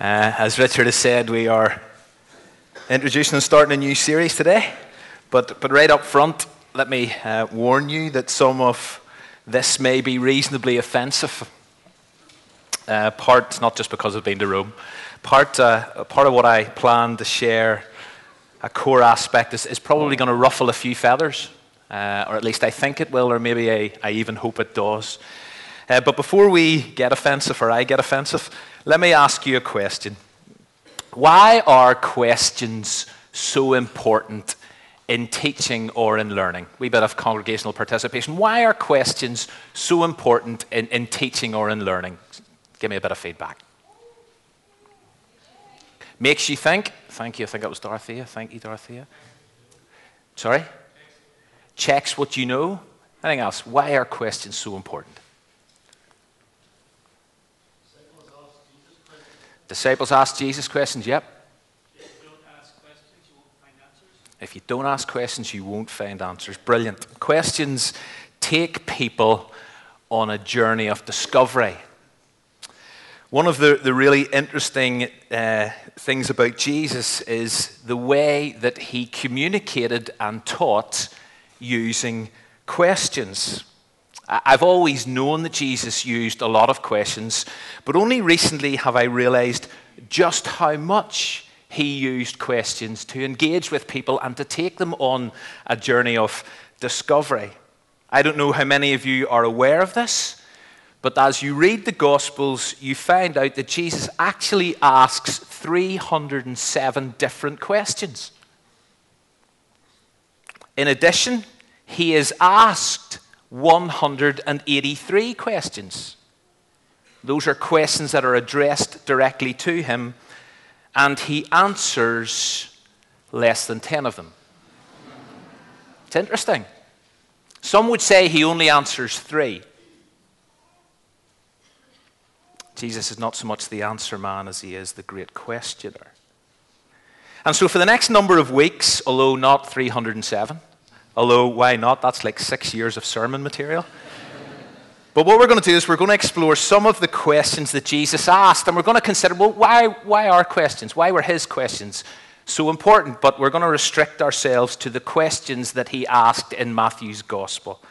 Uh, as Richard has said, we are introducing and starting a new series today. But, but right up front, let me uh, warn you that some of this may be reasonably offensive. Uh, part, not just because I've been to Rome, part, uh, part of what I plan to share, a core aspect, is, is probably going to ruffle a few feathers. Uh, or at least I think it will, or maybe I, I even hope it does. Uh, but before we get offensive, or I get offensive, let me ask you a question. Why are questions so important in teaching or in learning? We bit of congregational participation. Why are questions so important in, in teaching or in learning? Give me a bit of feedback. Makes you think. Thank you. I think that was Dorothea. Thank you, Dorothea. Sorry? Checks what you know. Anything else? Why are questions so important? Disciples asked Jesus questions, yep. If you don't ask questions, you won't find answers. Brilliant. Questions take people on a journey of discovery. One of the, the really interesting uh, things about Jesus is the way that he communicated and taught using questions. I've always known that Jesus used a lot of questions, but only recently have I realized just how much he used questions to engage with people and to take them on a journey of discovery. I don't know how many of you are aware of this, but as you read the Gospels, you find out that Jesus actually asks 307 different questions. In addition, he is asked 183 questions. Those are questions that are addressed directly to him, and he answers less than 10 of them. It's interesting. Some would say he only answers three. Jesus is not so much the answer man as he is the great questioner. And so, for the next number of weeks, although not 307, Although, why not? That's like six years of sermon material. But what we're going to do is we're going to explore some of the questions that Jesus asked, and we're going to consider well, why, why are questions? Why were his questions so important? But we're going to restrict ourselves to the questions that he asked in Matthew's gospel.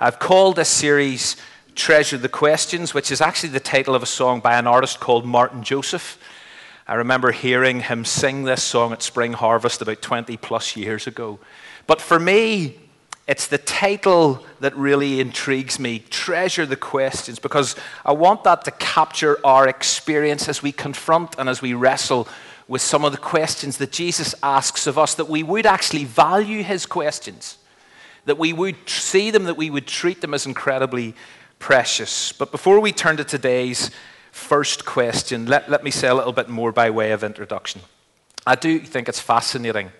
I've called this series Treasure the Questions, which is actually the title of a song by an artist called Martyn Joseph. I remember hearing him sing this song at Spring Harvest about 20 plus years ago. But for me, it's the title that really intrigues me Treasure the Questions, because I want that to capture our experience as we confront and as we wrestle with some of the questions that Jesus asks of us, that we would actually value his questions, that we would see them, that we would treat them as incredibly precious. But before we turn to today's first question, let, let me say a little bit more by way of introduction. I do think it's fascinating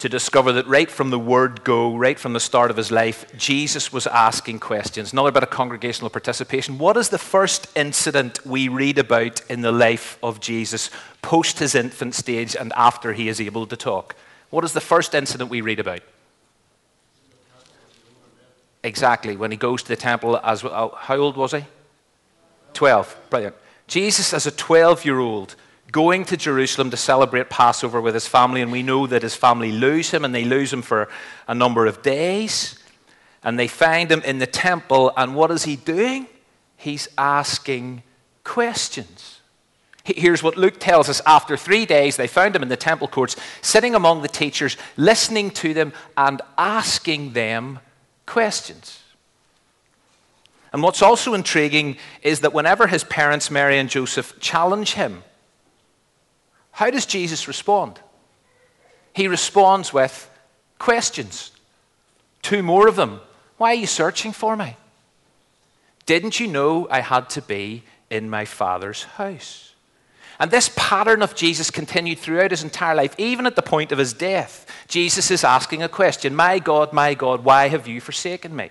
to discover that right from the word go, right from the start of his life, Jesus was asking questions. Another bit of congregational participation. What is the first incident we read about in the life of Jesus post his infant stage and after he is able to talk? What is the first incident we read about? Exactly, when he goes to the temple as well. How old was he? 12. Brilliant. Jesus, as a 12 year old, going to Jerusalem to celebrate Passover with his family, and we know that his family lose him, and they lose him for a number of days. And they find him in the temple, and what is he doing? He's asking questions. Here's what Luke tells us. After three days, they found him in the temple courts, sitting among the teachers, listening to them, and asking them questions. And what's also intriguing is that whenever his parents, Mary and Joseph, challenge him how does Jesus respond? He responds with questions. Two more of them. Why are you searching for me? Didn't you know I had to be in my Father's house? And this pattern of Jesus continued throughout his entire life, even at the point of his death. Jesus is asking a question My God, my God, why have you forsaken me?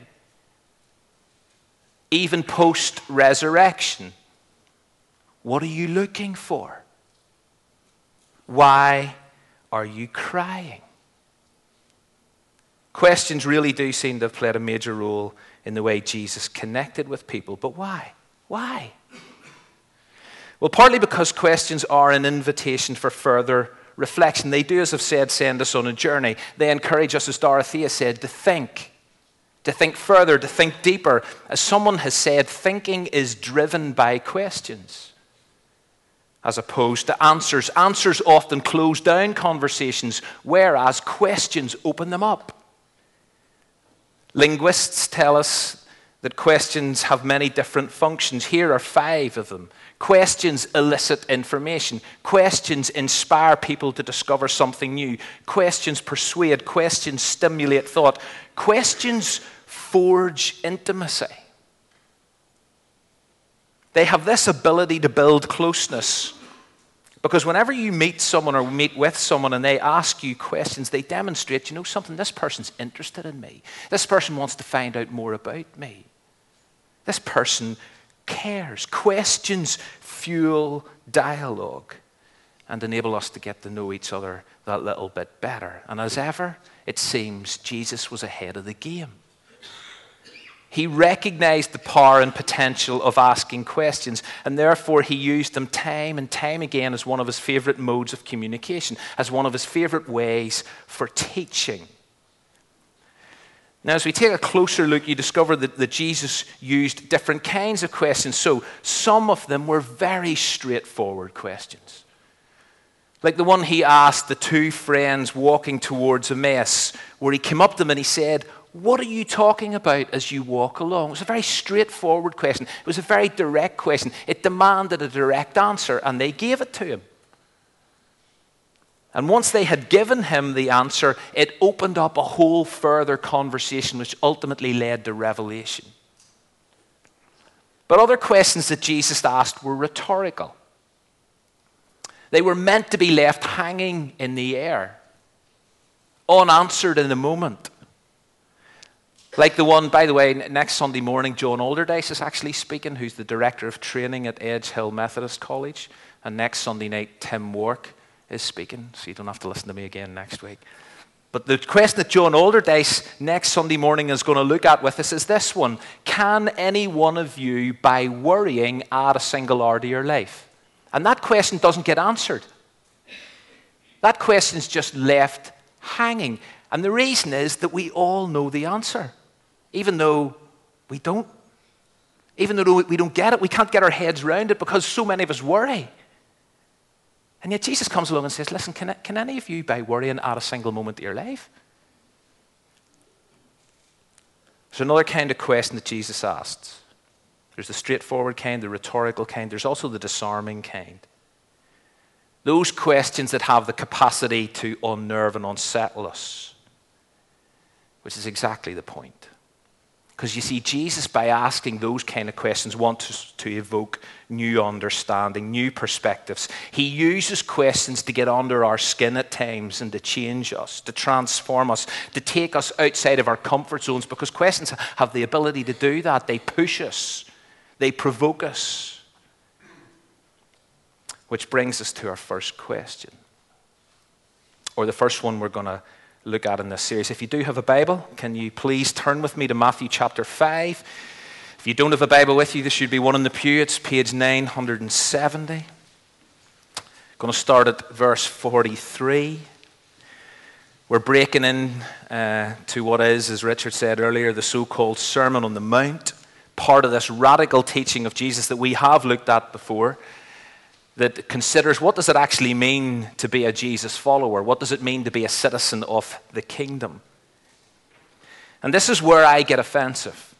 Even post resurrection, what are you looking for? Why are you crying? Questions really do seem to have played a major role in the way Jesus connected with people, but why? Why? Well, partly because questions are an invitation for further reflection. They do, as I've said, send us on a journey. They encourage us, as Dorothea said, to think, to think further, to think deeper. As someone has said, thinking is driven by questions as opposed to answers. Answers often close down conversations, whereas questions open them up. Linguists tell us that questions have many different functions. Here are five of them. Questions elicit information. Questions inspire people to discover something new. Questions persuade. Questions stimulate thought. Questions forge intimacy. They have this ability to build closeness. Because whenever you meet someone or meet with someone and they ask you questions, they demonstrate, you know something, this person's interested in me. This person wants to find out more about me. This person cares. Questions fuel dialogue and enable us to get to know each other that little bit better. And as ever, it seems Jesus was ahead of the game. He recognized the power and potential of asking questions, and therefore he used them time and time again as one of his favorite modes of communication, as one of his favorite ways for teaching. Now, as we take a closer look, you discover that, that Jesus used different kinds of questions. So, some of them were very straightforward questions. Like the one he asked the two friends walking towards Emmaus, where he came up to them and he said, What are you talking about as you walk along? It was a very straightforward question. It was a very direct question. It demanded a direct answer, and they gave it to him. And once they had given him the answer, it opened up a whole further conversation, which ultimately led to revelation. But other questions that Jesus asked were rhetorical. They were meant to be left hanging in the air, unanswered in the moment. Like the one, by the way, next Sunday morning, John Alderdice is actually speaking, who's the director of training at Edge Hill Methodist College. And next Sunday night, Tim Wark is speaking, so you don't have to listen to me again next week. But the question that John Alderdice next Sunday morning is going to look at with us is this one Can any one of you, by worrying, add a single hour to your life? And that question doesn't get answered. That question is just left hanging. And the reason is that we all know the answer, even though we don't. Even though we don't get it, we can't get our heads around it because so many of us worry. And yet Jesus comes along and says, Listen, can, can any of you, by worrying, add a single moment to your life? There's another kind of question that Jesus asks. There's the straightforward kind, the rhetorical kind, there's also the disarming kind. Those questions that have the capacity to unnerve and unsettle us, which is exactly the point. Because you see, Jesus, by asking those kind of questions, wants to evoke new understanding, new perspectives. He uses questions to get under our skin at times and to change us, to transform us, to take us outside of our comfort zones, because questions have the ability to do that. They push us, they provoke us. Which brings us to our first question, or the first one we're going to look at in this series. If you do have a Bible, can you please turn with me to Matthew chapter 5? If you don't have a Bible with you, there should be one in the pew. It's page 970. I'm going to start at verse 43. We're breaking in uh, to what is, as Richard said earlier, the so called Sermon on the Mount, part of this radical teaching of Jesus that we have looked at before that considers what does it actually mean to be a Jesus follower? What does it mean to be a citizen of the kingdom? And this is where I get offensive.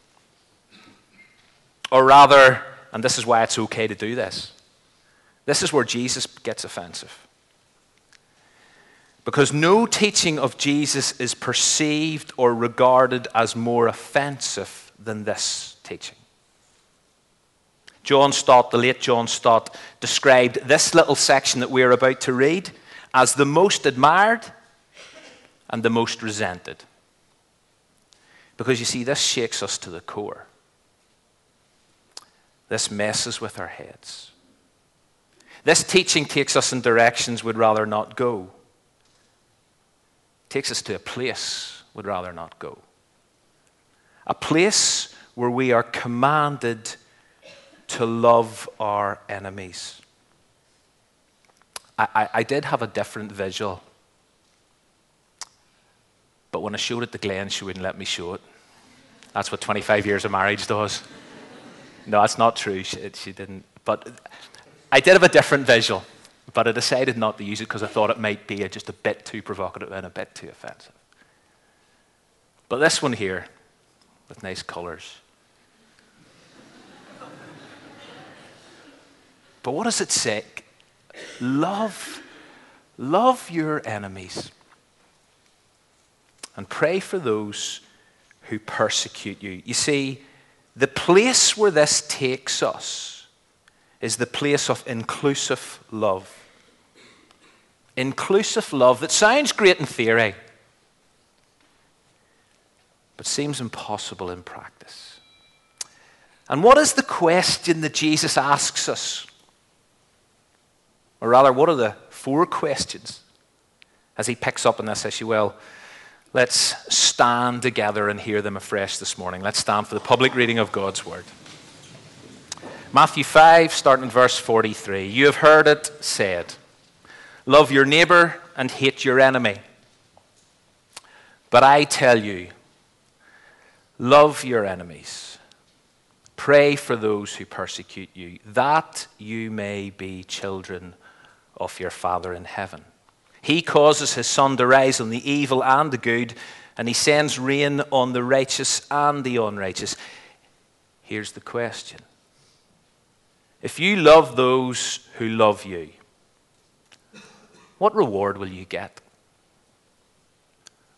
Or rather, and this is why it's okay to do this. This is where Jesus gets offensive. Because no teaching of Jesus is perceived or regarded as more offensive than this teaching. John Stott, the late John Stott, described this little section that we are about to read as the most admired and the most resented. Because you see, this shakes us to the core. This messes with our heads. This teaching takes us in directions we'd rather not go. It Takes us to a place we'd rather not go. A place where we are commanded to love our enemies. I, I, I did have a different visual. But when I showed it to Glenn, she wouldn't let me show it. That's what 25 years of marriage does. No, that's not true. She, she didn't. But I did have a different visual, but I decided not to use it because I thought it might be just a bit too provocative and a bit too offensive. But this one here, with nice colours. But what does it say? Love, love your enemies and pray for those who persecute you. You see, the place where this takes us is the place of inclusive love. Inclusive love that sounds great in theory, but seems impossible in practice. And what is the question that Jesus asks us? Or rather, what are the four questions as he picks up on this issue? Well, let's stand together and hear them afresh this morning. Let's stand for the public reading of God's word. Matthew 5, starting in verse 43. You have heard it said, Love your neighbor and hate your enemy. But I tell you, love your enemies. Pray for those who persecute you, that you may be children of your Father in heaven. He causes his sun to rise on the evil and the good, and he sends rain on the righteous and the unrighteous. Here's the question If you love those who love you, what reward will you get?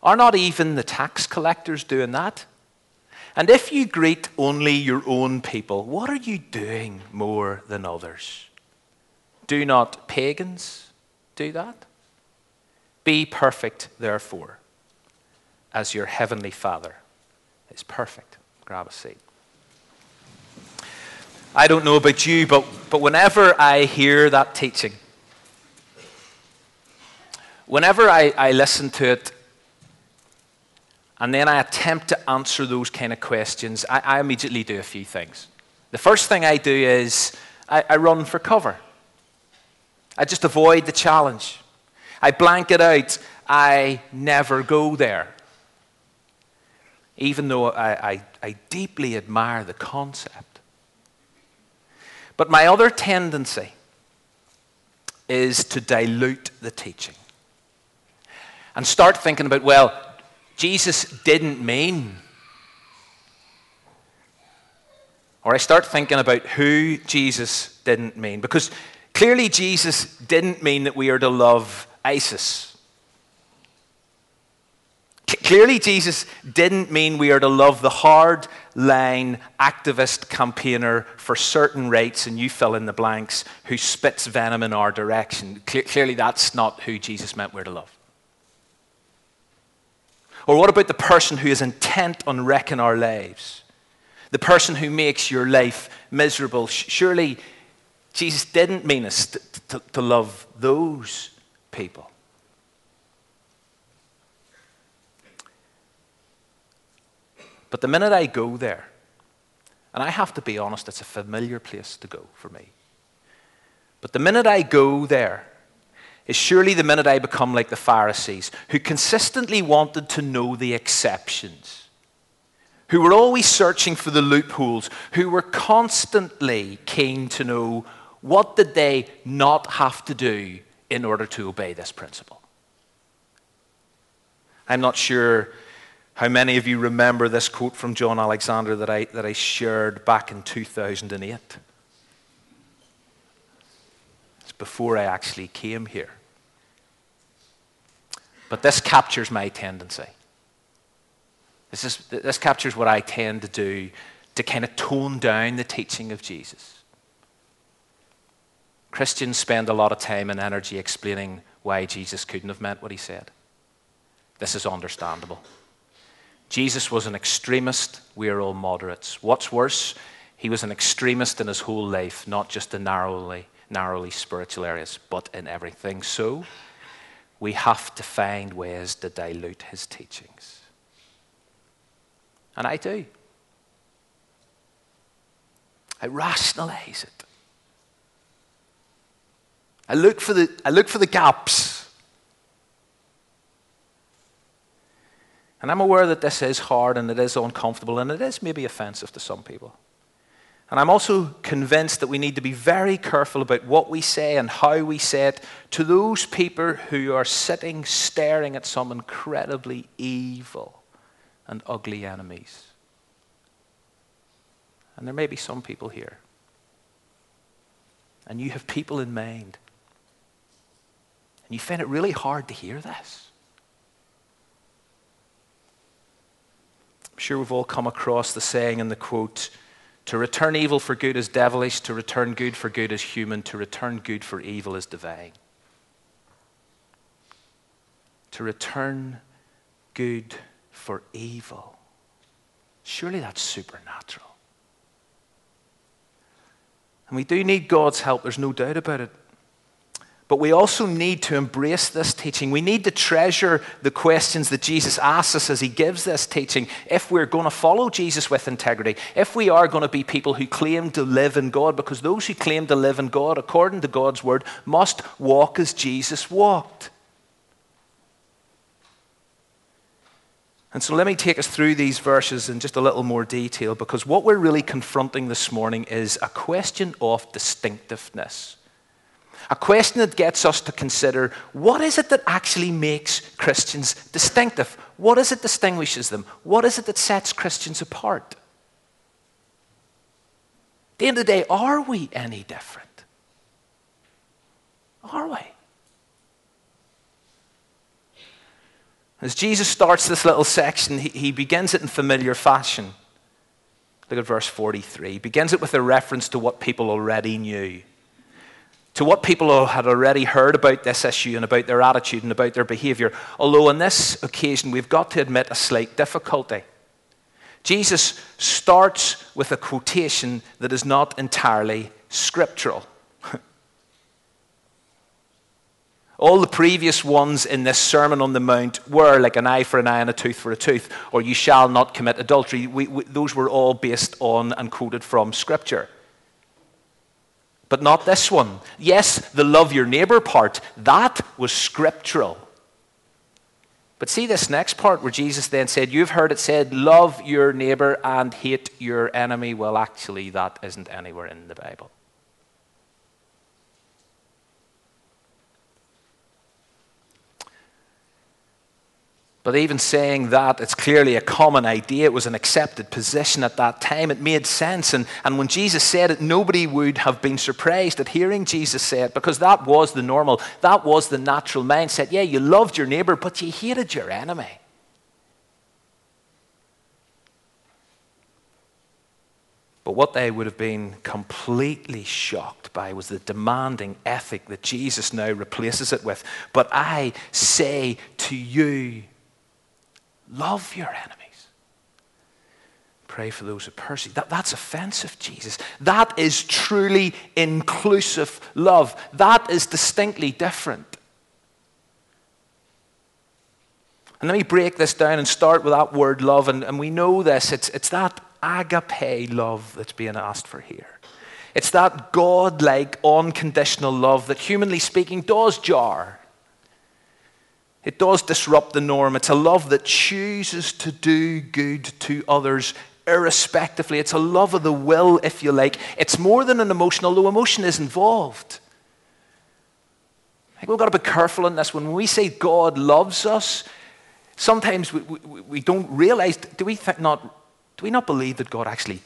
Are not even the tax collectors doing that? And if you greet only your own people, what are you doing more than others? Do not pagans do that? Be perfect, therefore, as your heavenly Father is perfect. Grab a seat. I don't know about you, but, but whenever I hear that teaching, whenever I, I listen to it, and then I attempt to answer those kind of questions, I, I immediately do a few things. The first thing I do is I, I run for cover. I just avoid the challenge. I blank it out. I never go there. Even though I, I, I deeply admire the concept. But my other tendency is to dilute the teaching and start thinking about, well, Jesus didn't mean. Or I start thinking about who Jesus didn't mean. Because Clearly, Jesus didn't mean that we are to love ISIS. C- clearly, Jesus didn't mean we are to love the hard line activist campaigner for certain rights, and you fill in the blanks, who spits venom in our direction. Cle- clearly, that's not who Jesus meant we're to love. Or what about the person who is intent on wrecking our lives? The person who makes your life miserable? Surely Jesus didn't mean us to, to, to love those people. But the minute I go there, and I have to be honest, it's a familiar place to go for me. But the minute I go there is surely the minute I become like the Pharisees, who consistently wanted to know the exceptions, who were always searching for the loopholes, who were constantly keen to know what did they not have to do in order to obey this principle? I'm not sure how many of you remember this quote from John Alexander that I, that I shared back in 2008. It's before I actually came here. But this captures my tendency. This, is, this captures what I tend to do to kind of tone down the teaching of Jesus. Christians spend a lot of time and energy explaining why Jesus couldn't have meant what he said. This is understandable. Jesus was an extremist, we are all moderates. What's worse, he was an extremist in his whole life, not just in narrowly, narrowly spiritual areas, but in everything. So, we have to find ways to dilute his teachings. And I do. I rationalize it. I look for the, I look for the gaps. And I'm aware that this is hard and it is uncomfortable and it is maybe offensive to some people. And I'm also convinced that we need to be very careful about what we say and how we say it to those people who are sitting staring at some incredibly evil and ugly enemies. And there may be some people here. And you have people in mind. And you find it really hard to hear this. I'm sure we've all come across the saying and the quote to return evil for good is devilish, to return good for good is human, to return good for evil is divine. To return good for evil. Surely that's supernatural. And we do need God's help, there's no doubt about it. But we also need to embrace this teaching. We need to treasure the questions that Jesus asks us as he gives this teaching. If we're going to follow Jesus with integrity, if we are going to be people who claim to live in God, because those who claim to live in God, according to God's word, must walk as Jesus walked. And so let me take us through these verses in just a little more detail because what we're really confronting this morning is a question of distinctiveness. A question that gets us to consider what is it that actually makes Christians distinctive? What is it that distinguishes them? What is it that sets Christians apart? At the end of the day, are we any different? Are we? As Jesus starts this little section, he, he begins it in familiar fashion. Look at verse 43. He begins it with a reference to what people already knew to what people had already heard about this issue and about their attitude and about their behavior. Although on this occasion, we've got to admit a slight difficulty. Jesus starts with a quotation that is not entirely scriptural. All the previous ones in this Sermon on the Mount were like an eye for an eye and a tooth for a tooth, or you shall not commit adultery. We, we, those were all based on and quoted from Scripture but not this one. Yes, the love your neighbor part, that was scriptural. But see this next part where Jesus then said, You've heard it said, love your neighbor and hate your enemy. Well, actually, that isn't anywhere in the Bible. But even saying that, it's clearly a common idea. It was an accepted position at that time. It made sense. And, and when Jesus said it, nobody would have been surprised at hearing Jesus say it because that was the normal, that was the natural mindset. Yeah, you loved your neighbor, but you hated your enemy. But what they would have been completely shocked by was the demanding ethic that Jesus now replaces it with. But I say to you, Love your enemies. Pray for those who persecute. That, that's offensive, Jesus. That is truly inclusive love. That is distinctly different. And let me break this down and start with that word love. And, and we know this it's, it's that agape love that's being asked for here. It's that God like, unconditional love that, humanly speaking, does jar. It does disrupt the norm. It's a love that chooses to do good to others irrespectively. It's a love of the will, if you like. It's more than an emotion, although emotion is involved. I think we've got to be careful in this. When we say God loves us, sometimes we, we, we don't realize do we, not, do we not believe that God actually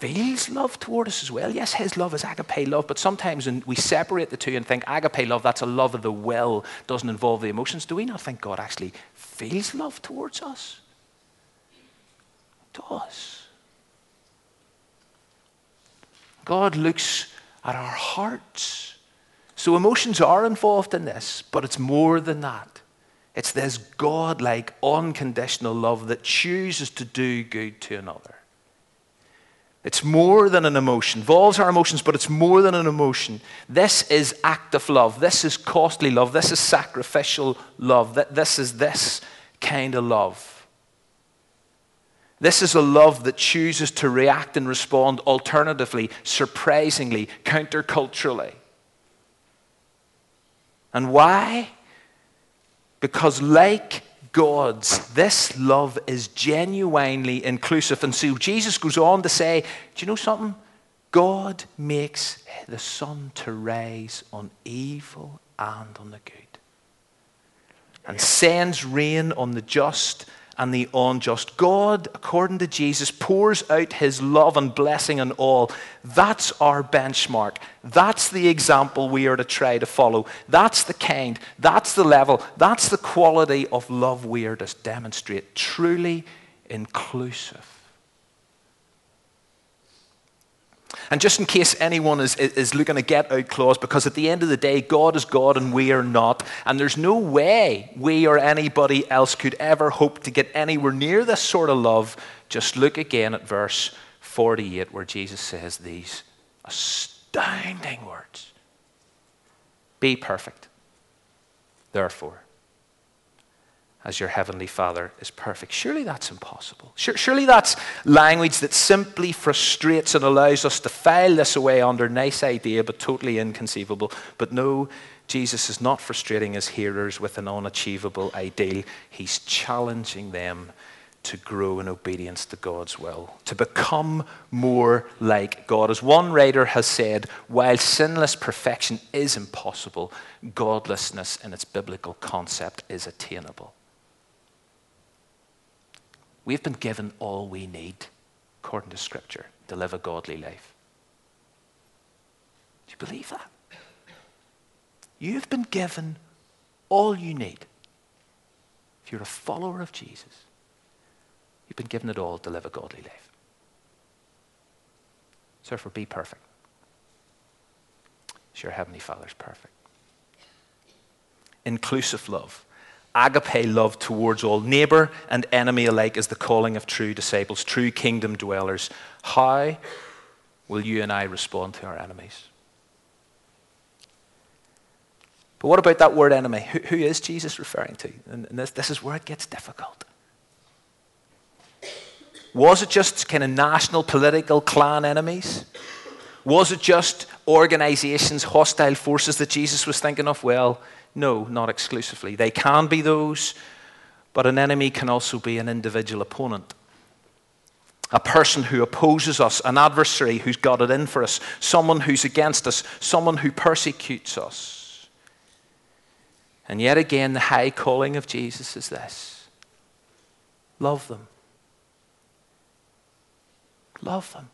feels love toward us as well. Yes, his love is agape love, but sometimes when we separate the two and think agape love, that's a love of the will, doesn't involve the emotions, do we not think God actually feels love towards us? He does. God looks at our hearts. So emotions are involved in this, but it's more than that. It's this God like, unconditional love that chooses to do good to another. It's more than an emotion. It Involves our emotions, but it's more than an emotion. This is active love. This is costly love. This is sacrificial love. This is this kind of love. This is a love that chooses to react and respond alternatively, surprisingly, counterculturally. And why? Because, like God's, this love is genuinely inclusive. And so Jesus goes on to say, Do you know something? God makes the sun to rise on evil and on the good, and sends rain on the just and the unjust. God, according to Jesus, pours out his love and blessing on all. That's our benchmark. That's the example we are to try to follow. That's the kind, that's the level, that's the quality of love we are to demonstrate. Truly inclusive. And just in case anyone is, is looking to get out clause, because at the end of the day, God is God and we are not. And there's no way we or anybody else could ever hope to get anywhere near this sort of love. Just look again at verse 48, where Jesus says these astounding words Be perfect, therefore as your heavenly Father is perfect. Surely that's impossible. Surely that's language that simply frustrates and allows us to file this away under nice idea but totally inconceivable. But no, Jesus is not frustrating his hearers with an unachievable ideal. He's challenging them to grow in obedience to God's will, to become more like God. As one writer has said, while sinless perfection is impossible, godlessness in its biblical concept is attainable. We've been given all we need, according to Scripture, to live a godly life. Do you believe that? You've been given all you need. If you're a follower of Jesus, you've been given it all to live a godly life. So therefore, be perfect. As your Heavenly Father's perfect. Inclusive love agape love towards all, neighbor and enemy alike, is the calling of true disciples, true kingdom dwellers. How will you and I respond to our enemies? But what about that word enemy? Who, who is Jesus referring to? And, and this, this is where it gets difficult. Was it just kind of national political clan enemies? Was it just organizations, hostile forces that Jesus was thinking of? Well, no, not exclusively. They can be those, but an enemy can also be an individual opponent. A person who opposes us, an adversary who's got it in for us, someone who's against us, someone who persecutes us. And yet again, the high calling of Jesus is this love them. Love them.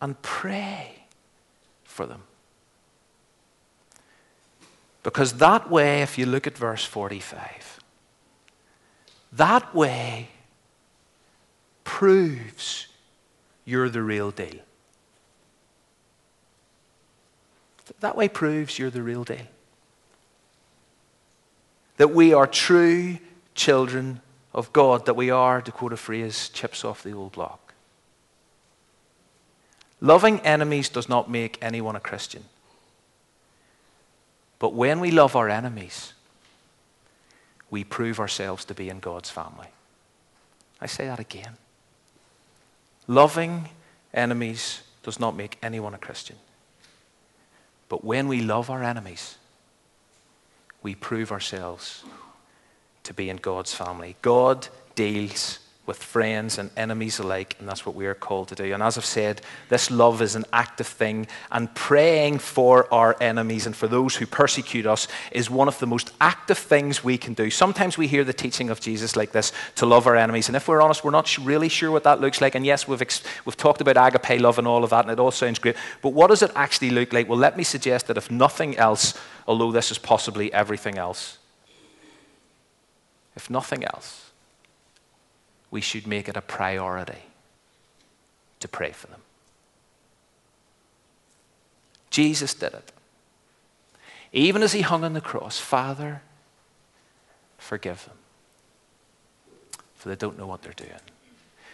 And pray for them. Because that way, if you look at verse 45, that way proves you're the real deal. That way proves you're the real deal. That we are true children of God, that we are, to quote a phrase, chips off the old block. Loving enemies does not make anyone a Christian. But when we love our enemies, we prove ourselves to be in God's family. I say that again. Loving enemies does not make anyone a Christian. But when we love our enemies, we prove ourselves to be in God's family. God deals with friends and enemies alike, and that's what we are called to do. And as I've said, this love is an active thing, and praying for our enemies and for those who persecute us is one of the most active things we can do. Sometimes we hear the teaching of Jesus like this to love our enemies, and if we're honest, we're not really sure what that looks like. And yes, we've, ex- we've talked about agape love and all of that, and it all sounds great, but what does it actually look like? Well, let me suggest that if nothing else, although this is possibly everything else, if nothing else, we should make it a priority to pray for them. Jesus did it. Even as he hung on the cross, Father, forgive them, for they don't know what they're doing.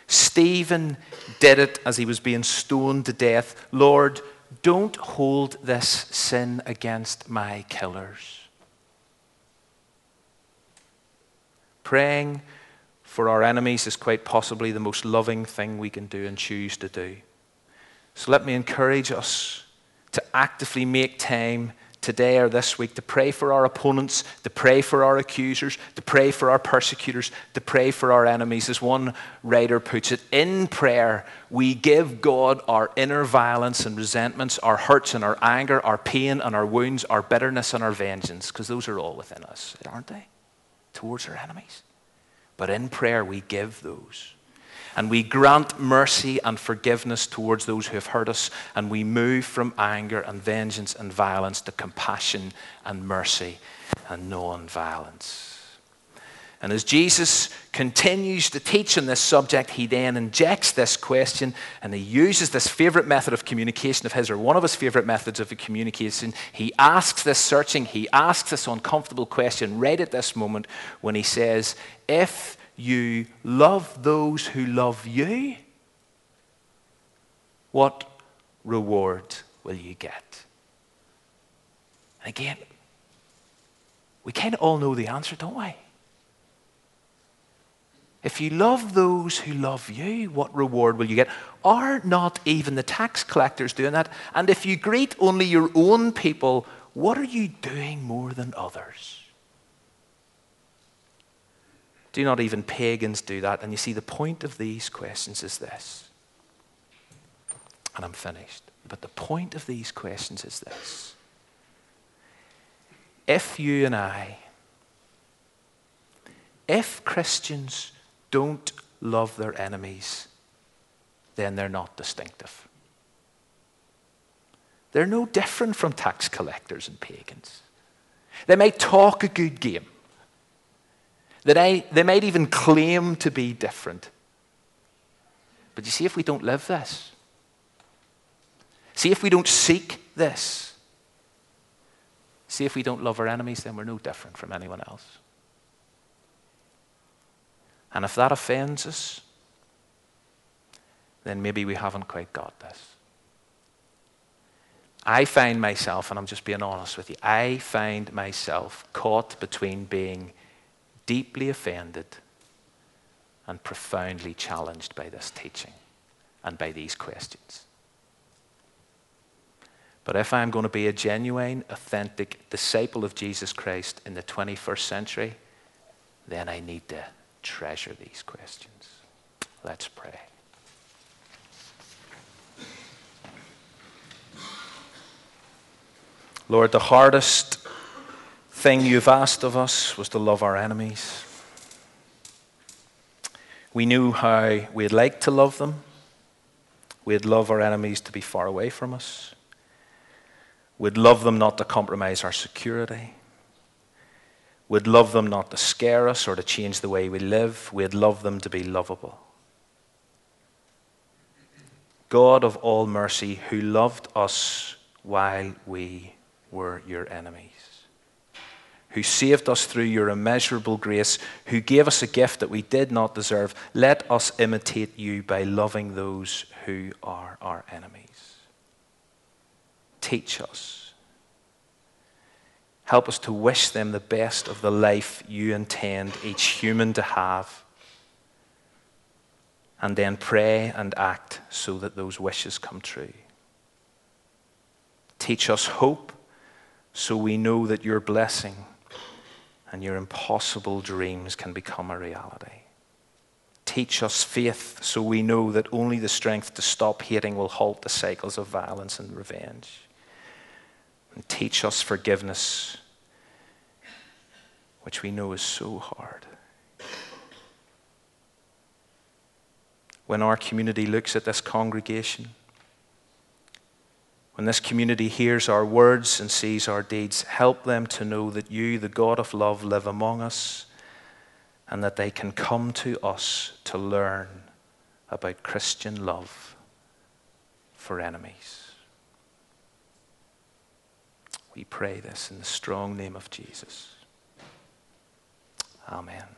Stephen did it as he was being stoned to death. Lord, don't hold this sin against my killers. Praying for our enemies is quite possibly the most loving thing we can do and choose to do. So let me encourage us to actively make time today or this week to pray for our opponents, to pray for our accusers, to pray for our persecutors, to pray for our enemies. As one writer puts it, in prayer, we give God our inner violence and resentments, our hurts and our anger, our pain and our wounds, our bitterness and our vengeance, because those are all within us, aren't they? Towards our enemies. But in prayer, we give those. And we grant mercy and forgiveness towards those who have hurt us. And we move from anger and vengeance and violence to compassion and mercy and non violence. And as Jesus continues to teach on this subject, he then injects this question and he uses this favorite method of communication of his, or one of his favorite methods of communication. He asks this searching, he asks this uncomfortable question right at this moment when he says, If you love those who love you, what reward will you get? And again, we kind of all know the answer, don't we? If you love those who love you, what reward will you get? Are not even the tax collectors doing that? And if you greet only your own people, what are you doing more than others? Do not even pagans do that? And you see, the point of these questions is this. And I'm finished. But the point of these questions is this. If you and I, if Christians don't love their enemies, then they're not distinctive. They're no different from tax collectors and pagans. They may talk a good game. That they might even claim to be different. But you see, if we don't live this, see, if we don't seek this, see, if we don't love our enemies, then we're no different from anyone else. And if that offends us, then maybe we haven't quite got this. I find myself, and I'm just being honest with you, I find myself caught between being deeply offended and profoundly challenged by this teaching and by these questions. But if I'm going to be a genuine, authentic disciple of Jesus Christ in the 21st century, then I need to treasure these questions. Let's pray. Lord, the hardest thing you've asked of us was to love our enemies. We knew how we'd like to love them. We'd love our enemies to be far away from us. We'd love them not to compromise our security. We'd love them not to scare us or to change the way we live. We'd love them to be lovable. God of all mercy, who loved us while we were your enemies who saved us through your immeasurable grace, who gave us a gift that we did not deserve, let us imitate you by loving those who are our enemies. Teach us. Help us to wish them the best of the life you intend each human to have. And then pray and act so that those wishes come true. Teach us hope so we know that your blessing and your impossible dreams can become a reality. Teach us faith so we know that only the strength to stop hating will halt the cycles of violence and revenge. And teach us forgiveness, which we know is so hard. When our community looks at this congregation, when this community hears our words and sees our deeds, help them to know that you, the God of love, live among us and that they can come to us to learn about Christian love for enemies. We pray this in the strong name of Jesus. Amen.